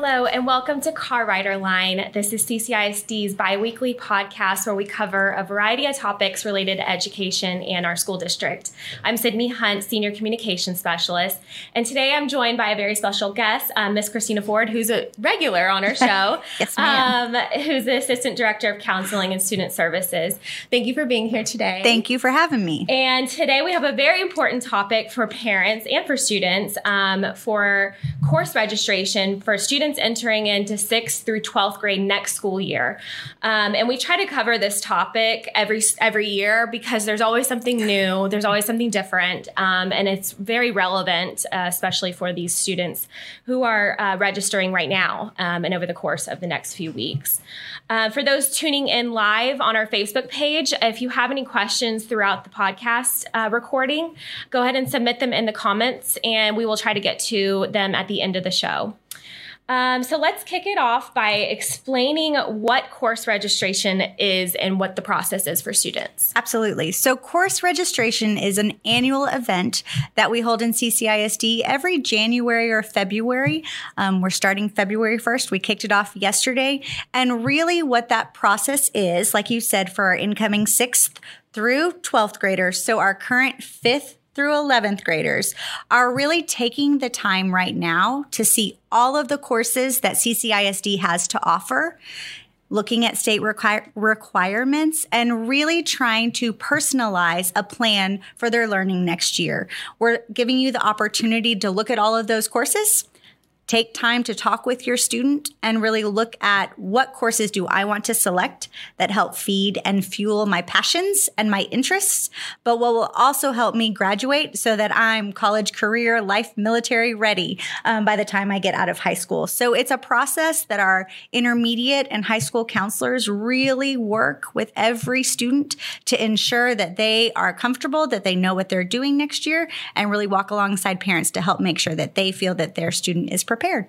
Hello, and welcome to Car Rider Line. This is CCISD's biweekly podcast where we cover a variety of topics related to education and our school district. I'm Sydney Hunt, Senior Communications Specialist, and today I'm joined by a very special guest, uh, Miss Christina Ford, who's a regular on our show. yes, ma'am. Um, who's the Assistant Director of Counseling and Student Services. Thank you for being here today. Thank you for having me. And today we have a very important topic for parents and for students um, for course registration for students students entering into sixth through 12th grade next school year. Um, and we try to cover this topic every, every year because there's always something new, there's always something different, um, and it's very relevant, uh, especially for these students who are uh, registering right now um, and over the course of the next few weeks. Uh, for those tuning in live on our Facebook page, if you have any questions throughout the podcast uh, recording, go ahead and submit them in the comments, and we will try to get to them at the end of the show. Um, so let's kick it off by explaining what course registration is and what the process is for students. Absolutely. So, course registration is an annual event that we hold in CCISD every January or February. Um, we're starting February 1st. We kicked it off yesterday. And really, what that process is, like you said, for our incoming sixth through 12th graders, so our current fifth through 11th graders are really taking the time right now to see all of the courses that CCISD has to offer looking at state requir- requirements and really trying to personalize a plan for their learning next year. We're giving you the opportunity to look at all of those courses Take time to talk with your student and really look at what courses do I want to select that help feed and fuel my passions and my interests, but what will also help me graduate so that I'm college, career, life, military ready um, by the time I get out of high school. So it's a process that our intermediate and high school counselors really work with every student to ensure that they are comfortable, that they know what they're doing next year, and really walk alongside parents to help make sure that they feel that their student is prepared prepared.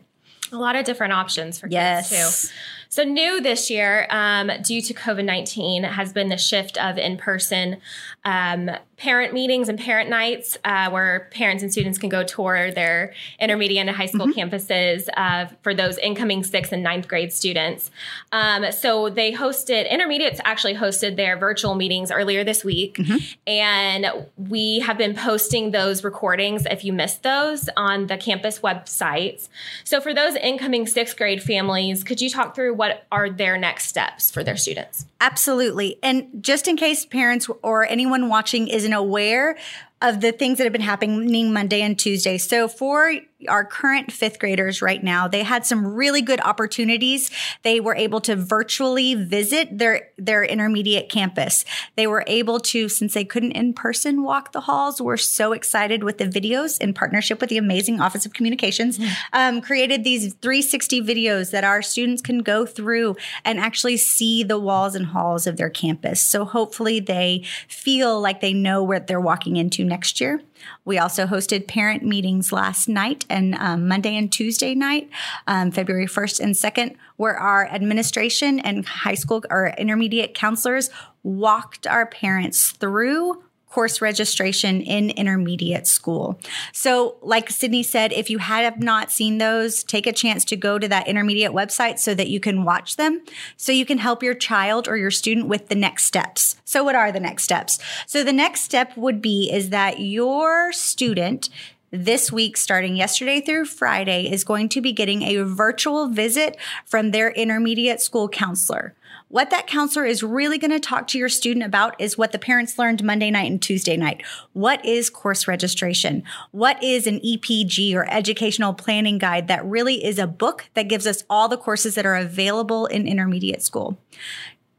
A lot of different options for yes. kids too. So new this year, um, due to COVID nineteen, has been the shift of in person um, parent meetings and parent nights, uh, where parents and students can go tour their intermediate and high school mm-hmm. campuses uh, for those incoming sixth and ninth grade students. Um, so they hosted intermediates actually hosted their virtual meetings earlier this week, mm-hmm. and we have been posting those recordings if you missed those on the campus websites. So for those incoming sixth grade families, could you talk through what are their next steps for their students? Absolutely. And just in case parents or anyone watching isn't aware of the things that have been happening Monday and Tuesday. So for our current fifth graders right now, they had some really good opportunities. They were able to virtually visit their, their intermediate campus. They were able to, since they couldn't in person walk the halls, we're so excited with the videos in partnership with the amazing Office of Communications, mm-hmm. um, created these 360 videos that our students can go through and actually see the walls and halls of their campus. So hopefully they feel like they know what they're walking into next year. We also hosted parent meetings last night and um, Monday and Tuesday night, um, February 1st and 2nd, where our administration and high school or intermediate counselors walked our parents through course registration in intermediate school. So, like Sydney said, if you have not seen those, take a chance to go to that intermediate website so that you can watch them, so you can help your child or your student with the next steps. So, what are the next steps? So, the next step would be is that your student this week, starting yesterday through Friday, is going to be getting a virtual visit from their intermediate school counselor. What that counselor is really going to talk to your student about is what the parents learned Monday night and Tuesday night. What is course registration? What is an EPG or educational planning guide that really is a book that gives us all the courses that are available in intermediate school?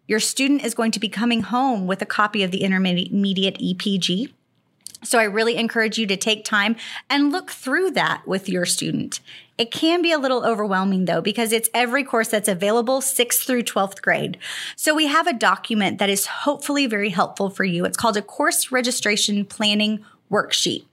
Your student is going to be coming home with a copy of the intermediate EPG. So I really encourage you to take time and look through that with your student. It can be a little overwhelming though, because it's every course that's available 6th through 12th grade. So we have a document that is hopefully very helpful for you. It's called a course registration planning worksheet.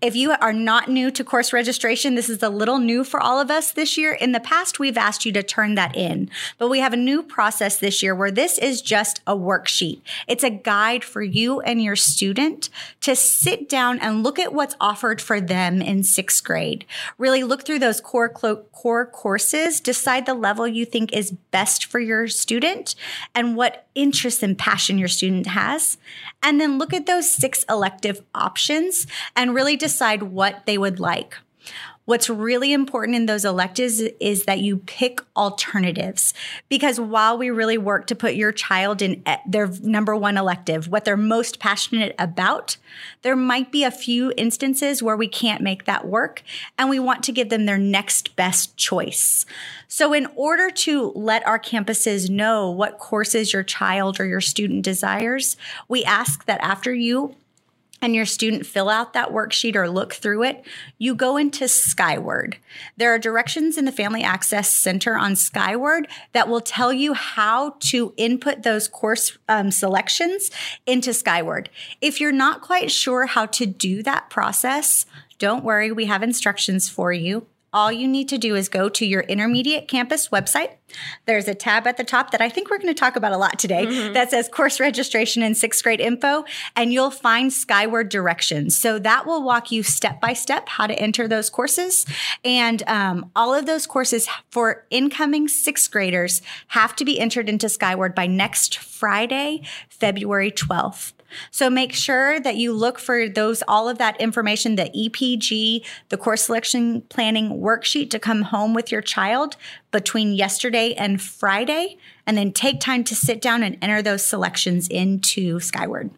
If you are not new to course registration, this is a little new for all of us this year. In the past, we've asked you to turn that in, but we have a new process this year where this is just a worksheet. It's a guide for you and your student to sit down and look at what's offered for them in sixth grade. Really look through those core, core courses, decide the level you think is best for your student and what interest and passion your student has. And then look at those six elective options and really decide what they would like. What's really important in those electives is that you pick alternatives because while we really work to put your child in eh, their number one elective, what they're most passionate about, there might be a few instances where we can't make that work and we want to give them their next best choice. So, in order to let our campuses know what courses your child or your student desires, we ask that after you and your student fill out that worksheet or look through it, you go into Skyward. There are directions in the Family Access Center on Skyward that will tell you how to input those course um, selections into Skyward. If you're not quite sure how to do that process, don't worry, we have instructions for you all you need to do is go to your intermediate campus website. There's a tab at the top that I think we're going to talk about a lot today mm-hmm. that says course registration and sixth grade info, and you'll find Skyward directions. So that will walk you step by step how to enter those courses. And um, all of those courses for incoming sixth graders have to be entered into Skyward by next Friday, February 12th. So make sure that you look for those, all of that information, the EPG, the course selection planning worksheet to come home with your child between yesterday and Friday, and then take time to sit down and enter those selections into Skyward.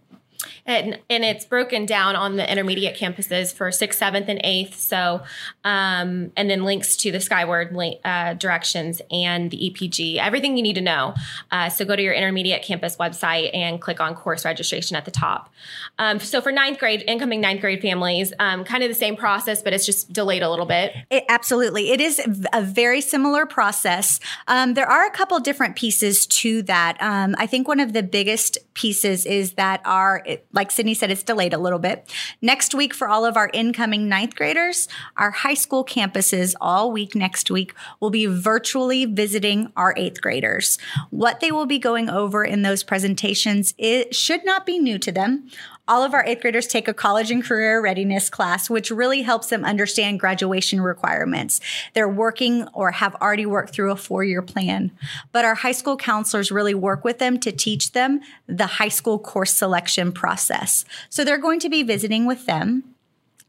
And, and it's broken down on the intermediate campuses for sixth, seventh, and eighth. So, um, and then links to the Skyward uh, directions and the EPG, everything you need to know. Uh, so go to your intermediate campus website and click on course registration at the top. Um, so for ninth grade, incoming ninth grade families, um, kind of the same process, but it's just delayed a little bit. It, absolutely. It is a very similar process. Um, there are a couple different pieces to that. Um, I think one of the biggest pieces is that our like Sydney said, it's delayed a little bit. Next week, for all of our incoming ninth graders, our high school campuses all week next week will be virtually visiting our eighth graders. What they will be going over in those presentations it should not be new to them all of our eighth graders take a college and career readiness class, which really helps them understand graduation requirements. They're working or have already worked through a four year plan. But our high school counselors really work with them to teach them the high school course selection process. So they're going to be visiting with them.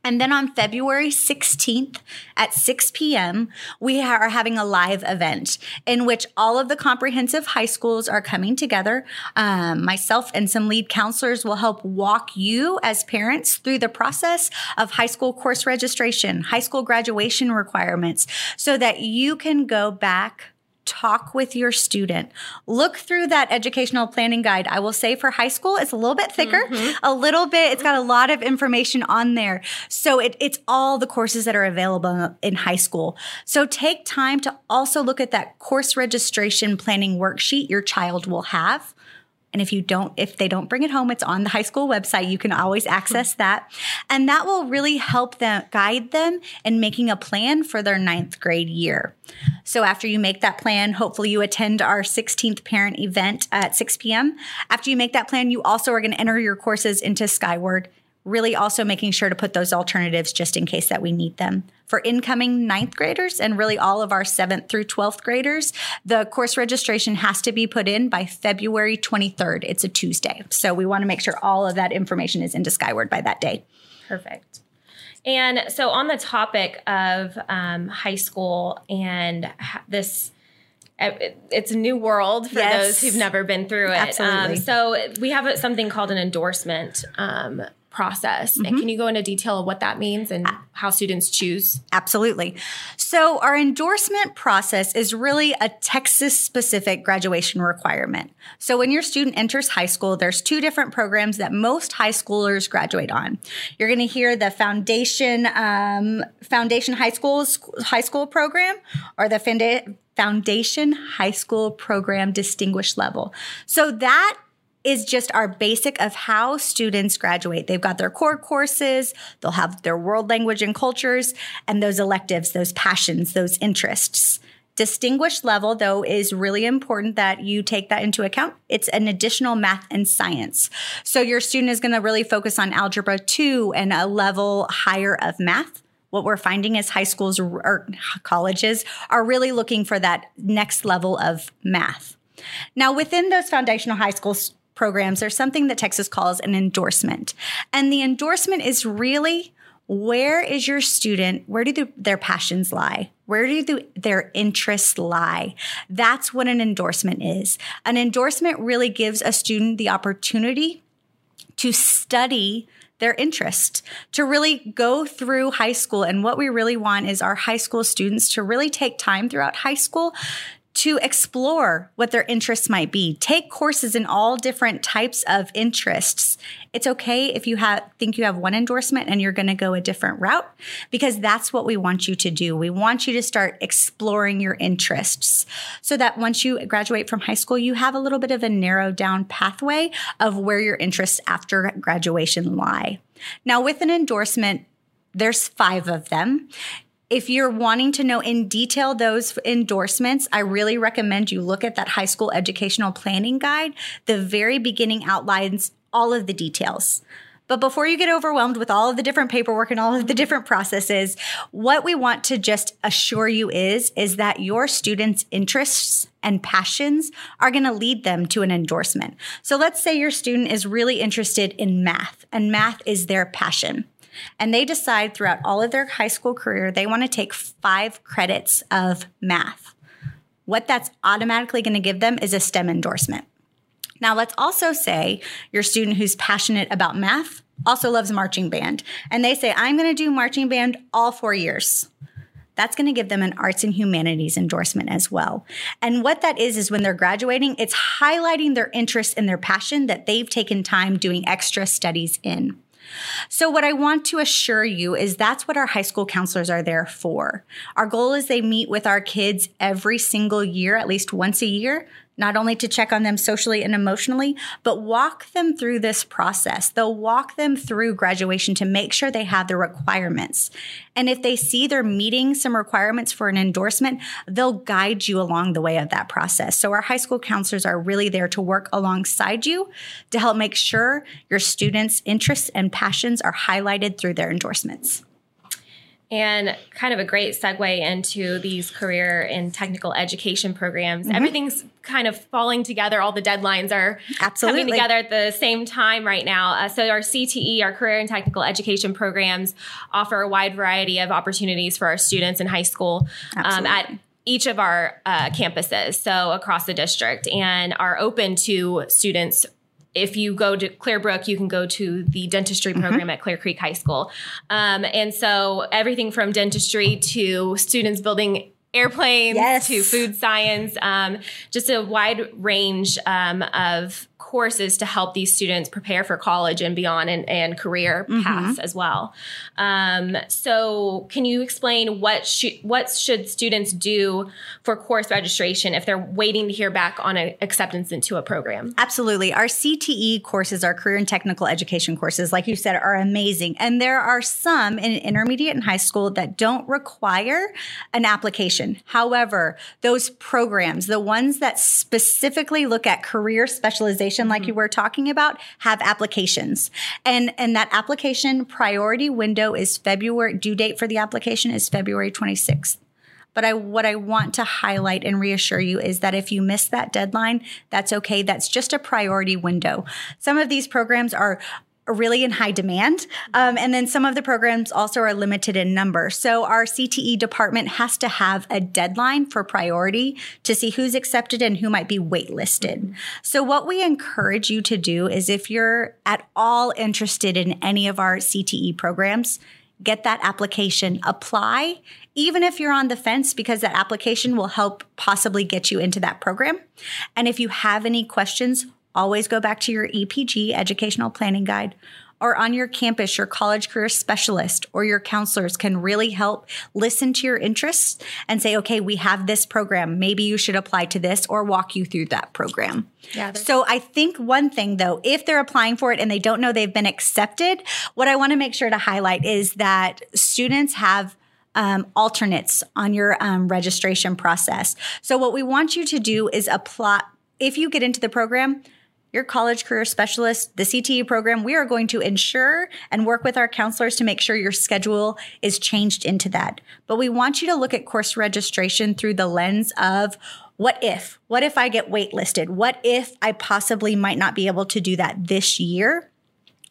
And then on February 16th at 6 p.m., we are having a live event in which all of the comprehensive high schools are coming together. Um, myself and some lead counselors will help walk you as parents through the process of high school course registration, high school graduation requirements, so that you can go back talk with your student. Look through that educational planning guide. I will say for high school, it's a little bit thicker, mm-hmm. a little bit, it's got a lot of information on there. So it, it's all the courses that are available in high school. So take time to also look at that course registration planning worksheet your child will have. And if you don't, if they don't bring it home, it's on the high school website. You can always access that. And that will really help them guide them in making a plan for their ninth grade year. So after you make that plan, hopefully you attend our 16th parent event at 6 p.m. After you make that plan, you also are going to enter your courses into Skyward really also making sure to put those alternatives just in case that we need them. For incoming ninth graders and really all of our seventh through 12th graders, the course registration has to be put in by February 23rd. It's a Tuesday. So we want to make sure all of that information is into Skyward by that day. Perfect. And so, on the topic of um, high school and this it's a new world for yes. those who've never been through it. Absolutely. Um, so we have something called an endorsement um, process. Mm-hmm. And can you go into detail of what that means and how students choose? Absolutely. So, our endorsement process is really a Texas specific graduation requirement. So, when your student enters high school, there's two different programs that most high schoolers graduate on. You're going to hear the foundation um, foundation high school high school program or the foundation high school program distinguished level. So that is just our basic of how students graduate. They've got their core courses, they'll have their world language and cultures, and those electives, those passions, those interests. Distinguished level, though, is really important that you take that into account. It's an additional math and science. So your student is going to really focus on algebra two and a level higher of math. What we're finding is high schools or colleges are really looking for that next level of math. Now, within those foundational high schools programs, there's something that Texas calls an endorsement. And the endorsement is really where is your student? Where do the, their passions lie? Where do the, their interests lie? That's what an endorsement is. An endorsement really gives a student the opportunity to study their interest, to really go through high school. And what we really want is our high school students to really take time throughout high school to explore what their interests might be. Take courses in all different types of interests. It's okay if you have think you have one endorsement and you're going to go a different route because that's what we want you to do. We want you to start exploring your interests so that once you graduate from high school, you have a little bit of a narrowed down pathway of where your interests after graduation lie. Now, with an endorsement, there's five of them. If you're wanting to know in detail those endorsements, I really recommend you look at that high school educational planning guide. The very beginning outlines all of the details. But before you get overwhelmed with all of the different paperwork and all of the different processes, what we want to just assure you is is that your students' interests and passions are going to lead them to an endorsement. So let's say your student is really interested in math and math is their passion and they decide throughout all of their high school career they want to take five credits of math. What that's automatically going to give them is a STEM endorsement. Now, let's also say your student who's passionate about math also loves marching band, and they say, I'm going to do marching band all four years. That's going to give them an arts and humanities endorsement as well. And what that is, is when they're graduating, it's highlighting their interest and their passion that they've taken time doing extra studies in. So, what I want to assure you is that's what our high school counselors are there for. Our goal is they meet with our kids every single year, at least once a year, not only to check on them socially and emotionally, but walk them through this process. They'll walk them through graduation to make sure they have the requirements. And if they see they're meeting some requirements for an endorsement, they'll guide you along the way of that process. So our high school counselors are really there to work alongside you to help make sure your students' interests and passions are highlighted through their endorsements and kind of a great segue into these career and technical education programs. Mm-hmm. Everything's kind of falling together. All the deadlines are Absolutely. coming together at the same time right now. Uh, so, our CTE, our career and technical education programs, offer a wide variety of opportunities for our students in high school um, at each of our uh, campuses, so across the district, and are open to students if you go to Clearbrook, you can go to the dentistry mm-hmm. program mm-hmm. at Clear Creek High School. Um, and so everything from dentistry to students building airplanes yes. to food science, um, just a wide range um, of courses to help these students prepare for college and beyond and, and career mm-hmm. paths as well. Um, so, can you explain what sh- what should students do for course registration if they're waiting to hear back on an acceptance into a program? Absolutely. Our CTE courses, our career and technical education courses, like you said, are amazing. And there are some in intermediate and high school that don't require an application. However, those programs, the ones that specifically look at career specialization, like mm-hmm. you were talking about have applications. And and that application priority window is February due date for the application is February 26th. But I what I want to highlight and reassure you is that if you miss that deadline, that's okay. That's just a priority window. Some of these programs are really in high demand. Um, and then some of the programs also are limited in number. So our CTE department has to have a deadline for priority to see who's accepted and who might be waitlisted. So what we encourage you to do is if you're at all interested in any of our CTE programs, get that application, apply, even if you're on the fence, because that application will help possibly get you into that program. And if you have any questions, always go back to your EPG, Educational Planning Guide, or on your campus, your college career specialist or your counselors can really help listen to your interests and say, okay, we have this program. Maybe you should apply to this or walk you through that program. Yeah, so I think one thing though, if they're applying for it and they don't know they've been accepted, what I want to make sure to highlight is that students have um, alternates on your um, registration process. So, what we want you to do is apply. If you get into the program, your college career specialist, the CTE program, we are going to ensure and work with our counselors to make sure your schedule is changed into that. But we want you to look at course registration through the lens of what if? What if I get waitlisted? What if I possibly might not be able to do that this year?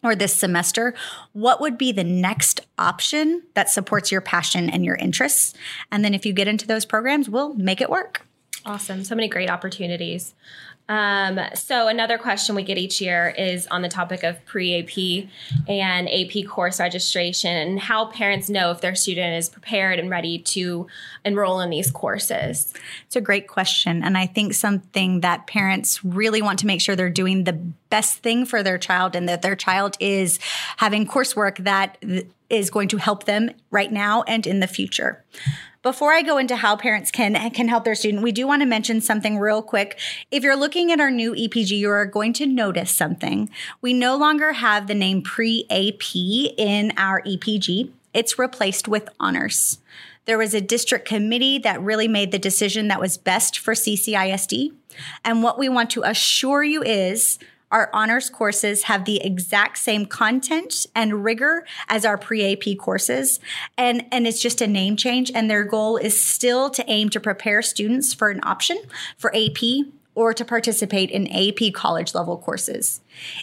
or this semester, what would be the next option that supports your passion and your interests? And then if you get into those programs, we'll make it work. Awesome. So many great opportunities. Um, so another question we get each year is on the topic of pre-AP and AP course registration and how parents know if their student is prepared and ready to enroll in these courses. It's a great question. And I think something that parents really want to make sure they're doing the best thing for their child and that their child is having coursework that is going to help them right now and in the future. Before I go into how parents can can help their student, we do want to mention something real quick. If you're looking at our new EPG, you are going to notice something. We no longer have the name pre-AP in our EPG. It's replaced with honors. There was a district committee that really made the decision that was best for CCISD. And what we want to assure you is our honors courses have the exact same content and rigor as our pre-AP courses. And, and it's just a name change. And their goal is still to aim to prepare students for an option for AP or to participate in AP college level courses.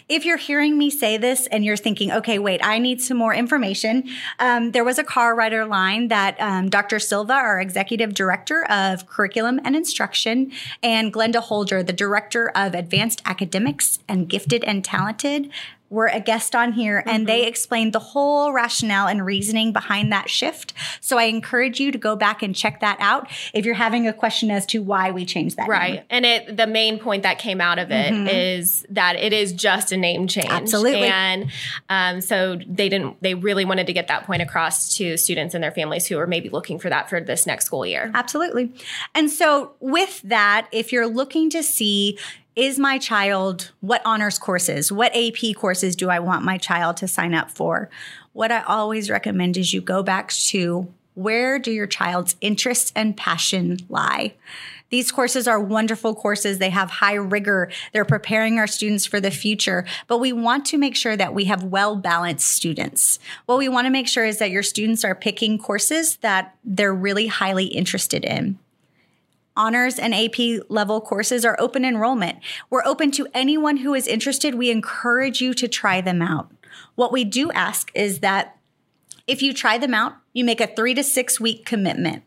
If you're hearing me say this and you're thinking, okay, wait, I need some more information, um, there was a car rider line that um, Dr. Silva, our executive director of curriculum and instruction, and Glenda Holder, the director of advanced academics and gifted and talented, were a guest on here and mm-hmm. they explained the whole rationale and reasoning behind that shift. So I encourage you to go back and check that out if you're having a question as to why we changed that. Right. Name. And it the main point that came out of it mm-hmm. is that it is just a name change. Absolutely. And um, so they didn't they really wanted to get that point across to students and their families who are maybe looking for that for this next school year. Absolutely. And so with that, if you're looking to see is my child, what honors courses, what AP courses do I want my child to sign up for? What I always recommend is you go back to where do your child's interests and passion lie? These courses are wonderful courses. They have high rigor. They're preparing our students for the future, but we want to make sure that we have well balanced students. What we want to make sure is that your students are picking courses that they're really highly interested in honors and AP level courses are open enrollment. We're open to anyone who is interested. We encourage you to try them out. What we do ask is that if you try them out, you make a three to six week commitment.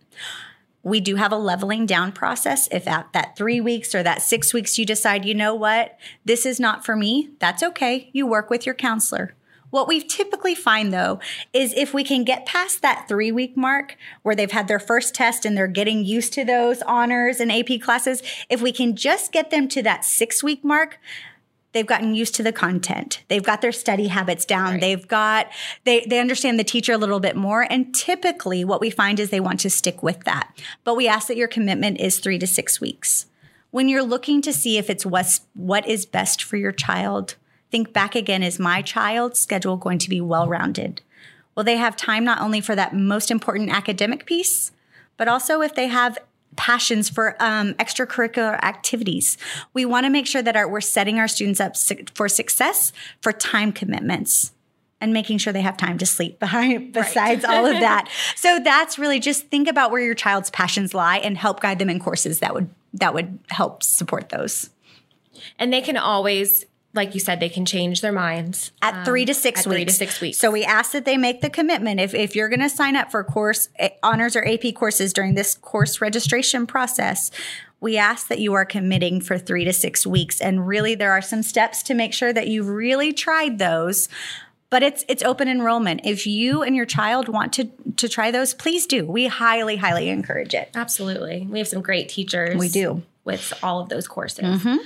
We do have a leveling down process. If at that three weeks or that six weeks you decide, you know what, this is not for me, that's okay. You work with your counselor. What we typically find though is if we can get past that three week mark where they've had their first test and they're getting used to those honors and AP classes, if we can just get them to that six week mark, they've gotten used to the content. They've got their study habits down. Right. they've got they they understand the teacher a little bit more and typically what we find is they want to stick with that. But we ask that your commitment is 3 to 6 weeks. When you're looking to see if it's what's what is best for your child think back again is my child's schedule going to be well rounded? Will they have time not only for that most important academic piece, but also if they have passions for um, extracurricular activities. We want to make sure that our, we're setting our students up su- for success for time commitments and making sure they have time to sleep behind besides right. all of that. So that's really just think about where your child's passions lie and help guide them in courses that would that would help support those. And they can always like you said, they can change their minds at um, three to six weeks. Three to six weeks. So we ask that they make the commitment. If, if you're going to sign up for course eh, honors or AP courses during this course registration process, we ask that you are committing for three to six weeks. And really, there are some steps to make sure that you've really tried those. But it's it's open enrollment. If you and your child want to to try those, please do. We highly highly encourage it. Absolutely, we have some great teachers. We do with all of those courses. Mm-hmm.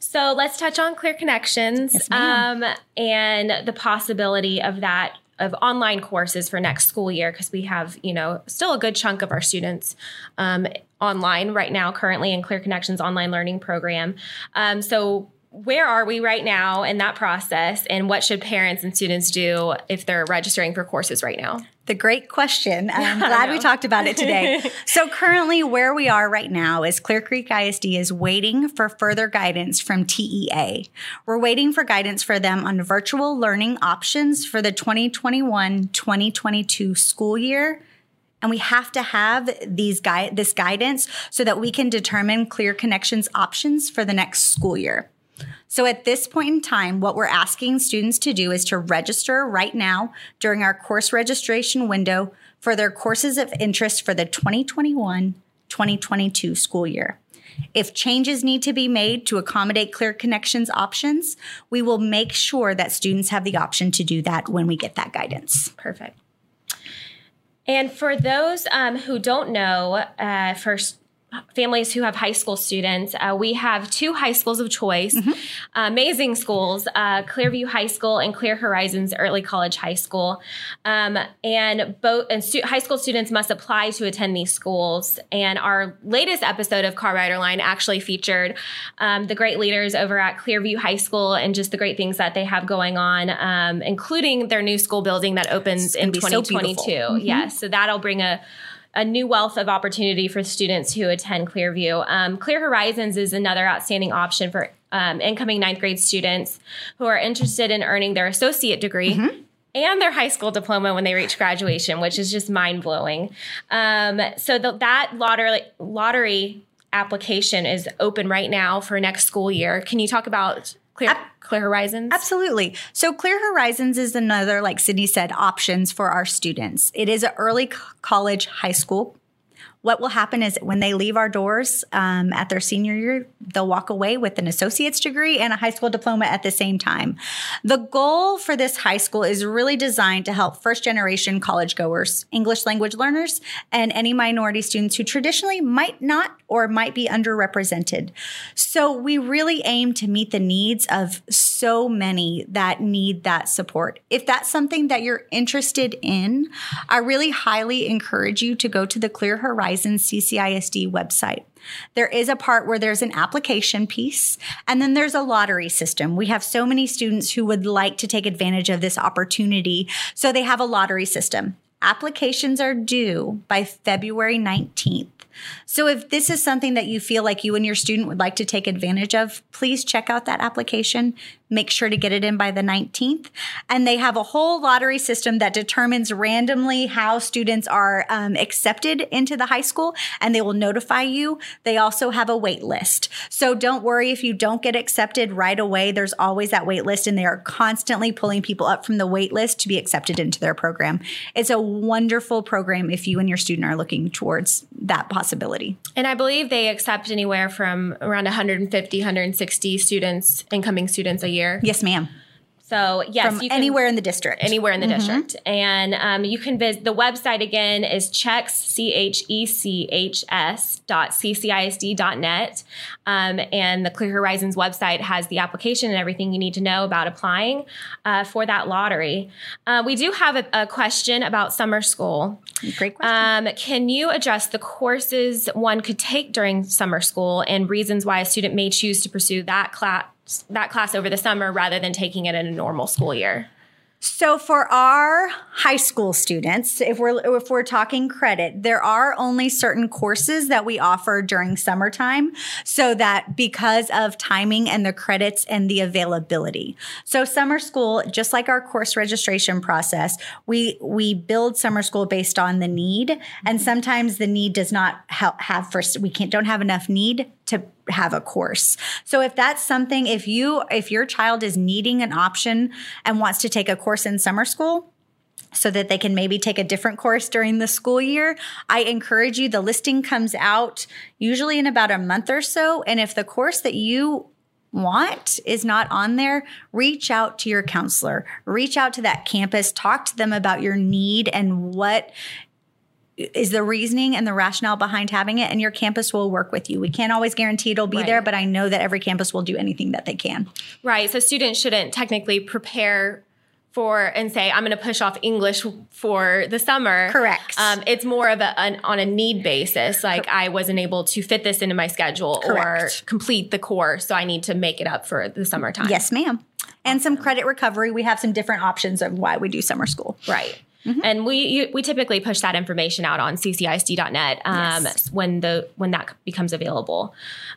So let's touch on Clear Connections Yes, um, and the possibility of that of online courses for next school year because we have you know still a good chunk of our students um, online right now currently in Clear Connections online learning program. Um, so where are we right now in that process and what should parents and students do if they're registering for courses right now? The great question. I'm glad we talked about it today. so, currently, where we are right now is Clear Creek ISD is waiting for further guidance from TEA. We're waiting for guidance for them on virtual learning options for the 2021 2022 school year. And we have to have these guide this guidance so that we can determine Clear Connections options for the next school year. So at this point in time, what we're asking students to do is to register right now during our course registration window for their courses of interest for the 2021 2022 school year. If changes need to be made to accommodate Clear Connections options, we will make sure that students have the option to do that when we get that guidance. Perfect. And for those um, who don't know, uh, for s- families who have high school students, uh, we have two high schools of choice, amazing schools, uh, Clearview High School and Clear Horizons Early College High School. Um, and both and stu- high school students must apply to attend these schools. And our latest episode of Car Rider Line actually featured um, the great leaders over at Clearview High School and just the great things that they have going on, um, including their new school building that opens in be so 2022. beautiful. Yes, so that'll bring a a new wealth of opportunity for students who attend Clearview. Um, Clear Horizons is another outstanding option for um, incoming ninth grade students who are interested in earning their associate degree. And their high school diploma when they reach graduation, which is just mind blowing. Um, so the, that lottery lottery application is open right now for next school year. Can you talk about Clear, Clear Horizons? Absolutely. So Clear Horizons is another, like Sydney said, options for our students. It is an early college high school. What will happen is when they leave our doors um, at their senior year, they'll walk away with an associate's degree and a high school diploma at the same time. The goal for this high school is really designed to help first generation college goers, English language learners, and any minority students who traditionally might not or might be underrepresented. So we really aim to meet the needs of so many that need that support. If that's something that you're interested in, I really highly encourage you to go to the Clear Horizons CCISD website. There is a part where there's an application piece, and then there's a lottery system. We have so many students who would like to take advantage of this opportunity, so they have a lottery system. Applications are due by February 19th. So if this is something that you feel like you and your student would like to take advantage of, please check out that application. Make sure to get it in by the 19th. And they have a whole lottery system that determines randomly how students are um, accepted into the high school, and they will notify you. They also have a wait list. So don't worry if you don't get accepted right away. There's always that wait list, and they are constantly pulling people up from the wait list to be accepted into their program. It's a wonderful program if you and your student are looking towards that possibility. And I believe they accept anywhere from around 150, 160 students, incoming students a year. Yes, ma'am. So yes, From you can, anywhere in the district. anywhere in the district, and um, you can visit the website again is checks c h e c h s dot ccisd dot net, um, and the Clear Horizons website has the application and everything you need to know about applying uh, for that lottery. Uh, we do have a, a question about summer school. Great question. Um, can you address the courses one could take during summer school and reasons why a student may choose to pursue that class that class over the summer rather than taking it in a normal school year? So for our high school students, if we're if we're talking credit, there are only certain courses that we offer during summertime so that because of timing and the credits and the availability. So summer school, just like our course registration process, we we build summer school based on the need and sometimes the need does not ha- have first we can't don't have enough need to have a course. So if that's something if you if your child is needing an option and wants to take a course in summer school, so that they can maybe take a different course during the school year. I encourage you, the listing comes out usually in about a month or so. And if the course that you want is not on there, reach out to your counselor, reach out to that campus, talk to them about your need and what is the reasoning and the rationale behind having it, and your campus will work with you. We can't always guarantee it'll be Right. there, but I know that every campus will do anything that they can. Right. So students shouldn't technically prepare for and say, I'm going to push off English for the summer. Correct. Um, it's more of a an, on a need basis. Like I wasn't able to fit this into my schedule Correct. or complete the course, so I need to make it up for the summertime. Yes, ma'am. And some credit recovery. We have some different options of why we do summer school. Right. Mm-hmm. And we you, we typically push that information out on ccisd.net um, Yes. when the when that becomes available.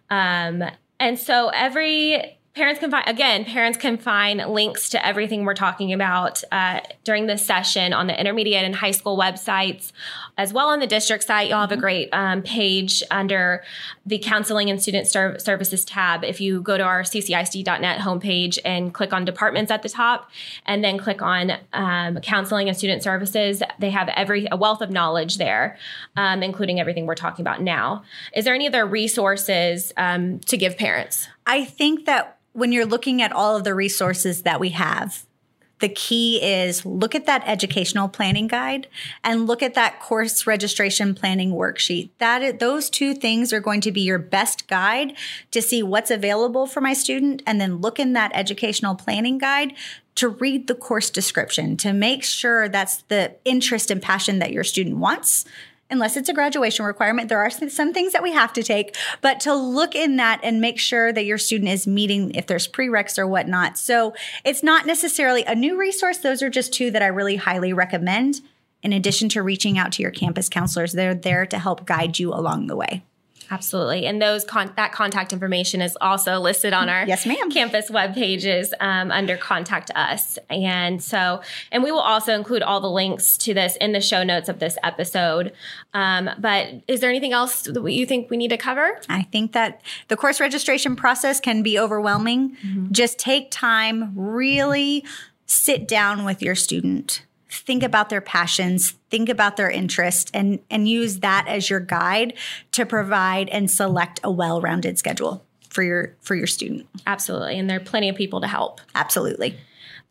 Um, and so every parents can find again parents can find links to everything we're talking about uh, during this session on the intermediate and high school websites as well on the district site. You'll have a great um, page under the counseling and student Ser- services tab. If you go to our ccisd.net homepage and click on departments at the top and then click on um, counseling and student services they have every a wealth of knowledge there um, including everything we're talking about now. Is there any other resources um, to give parents I think that when you're looking at all of the resources that we have, the key is look at that educational planning guide and look at that course registration planning worksheet. That those two things are going to be your best guide to see what's available for my student and then look in that educational planning guide to read the course description to make sure that's the interest and passion that your student wants unless it's a graduation requirement. There are some things that we have to take, but to look in that and make sure that your student is meeting if there's prereqs or whatnot. So it's not necessarily a new resource. Those are just two that I really highly recommend. In addition to reaching out to your campus counselors, they're there to help guide you along the way. Absolutely. And those con- that contact information is also listed on our Yes, ma'am. campus web pages um, under contact us. And so, and we will also include all the links to this in the show notes of this episode. Um, but is there anything else that you think we need to cover? I think that the course registration process can be overwhelming. Just take time, really sit down with your student. Think about their passions, think about their interest and and use that as your guide to provide and select a well-rounded schedule for your for your student. Absolutely. And there are plenty of people to help. Absolutely.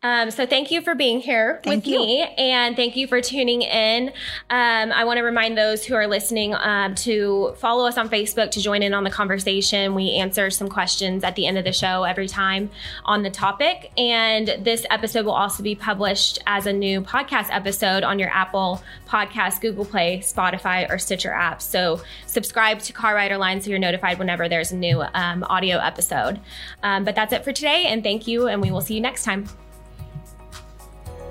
Um, so thank you for being here Thank with you. me, and thank you for tuning in. Um, I want to remind those who are listening um, to follow us on Facebook to join in on the conversation. We answer some questions at the end of the show every time on the topic, and this episode will also be published as a new podcast episode on your Apple Podcast, Google Play, Spotify, or Stitcher apps. So subscribe to Car Rider Line so you're notified whenever there's a new um, audio episode. Um, but that's it for today, and thank you, and we will see you next time.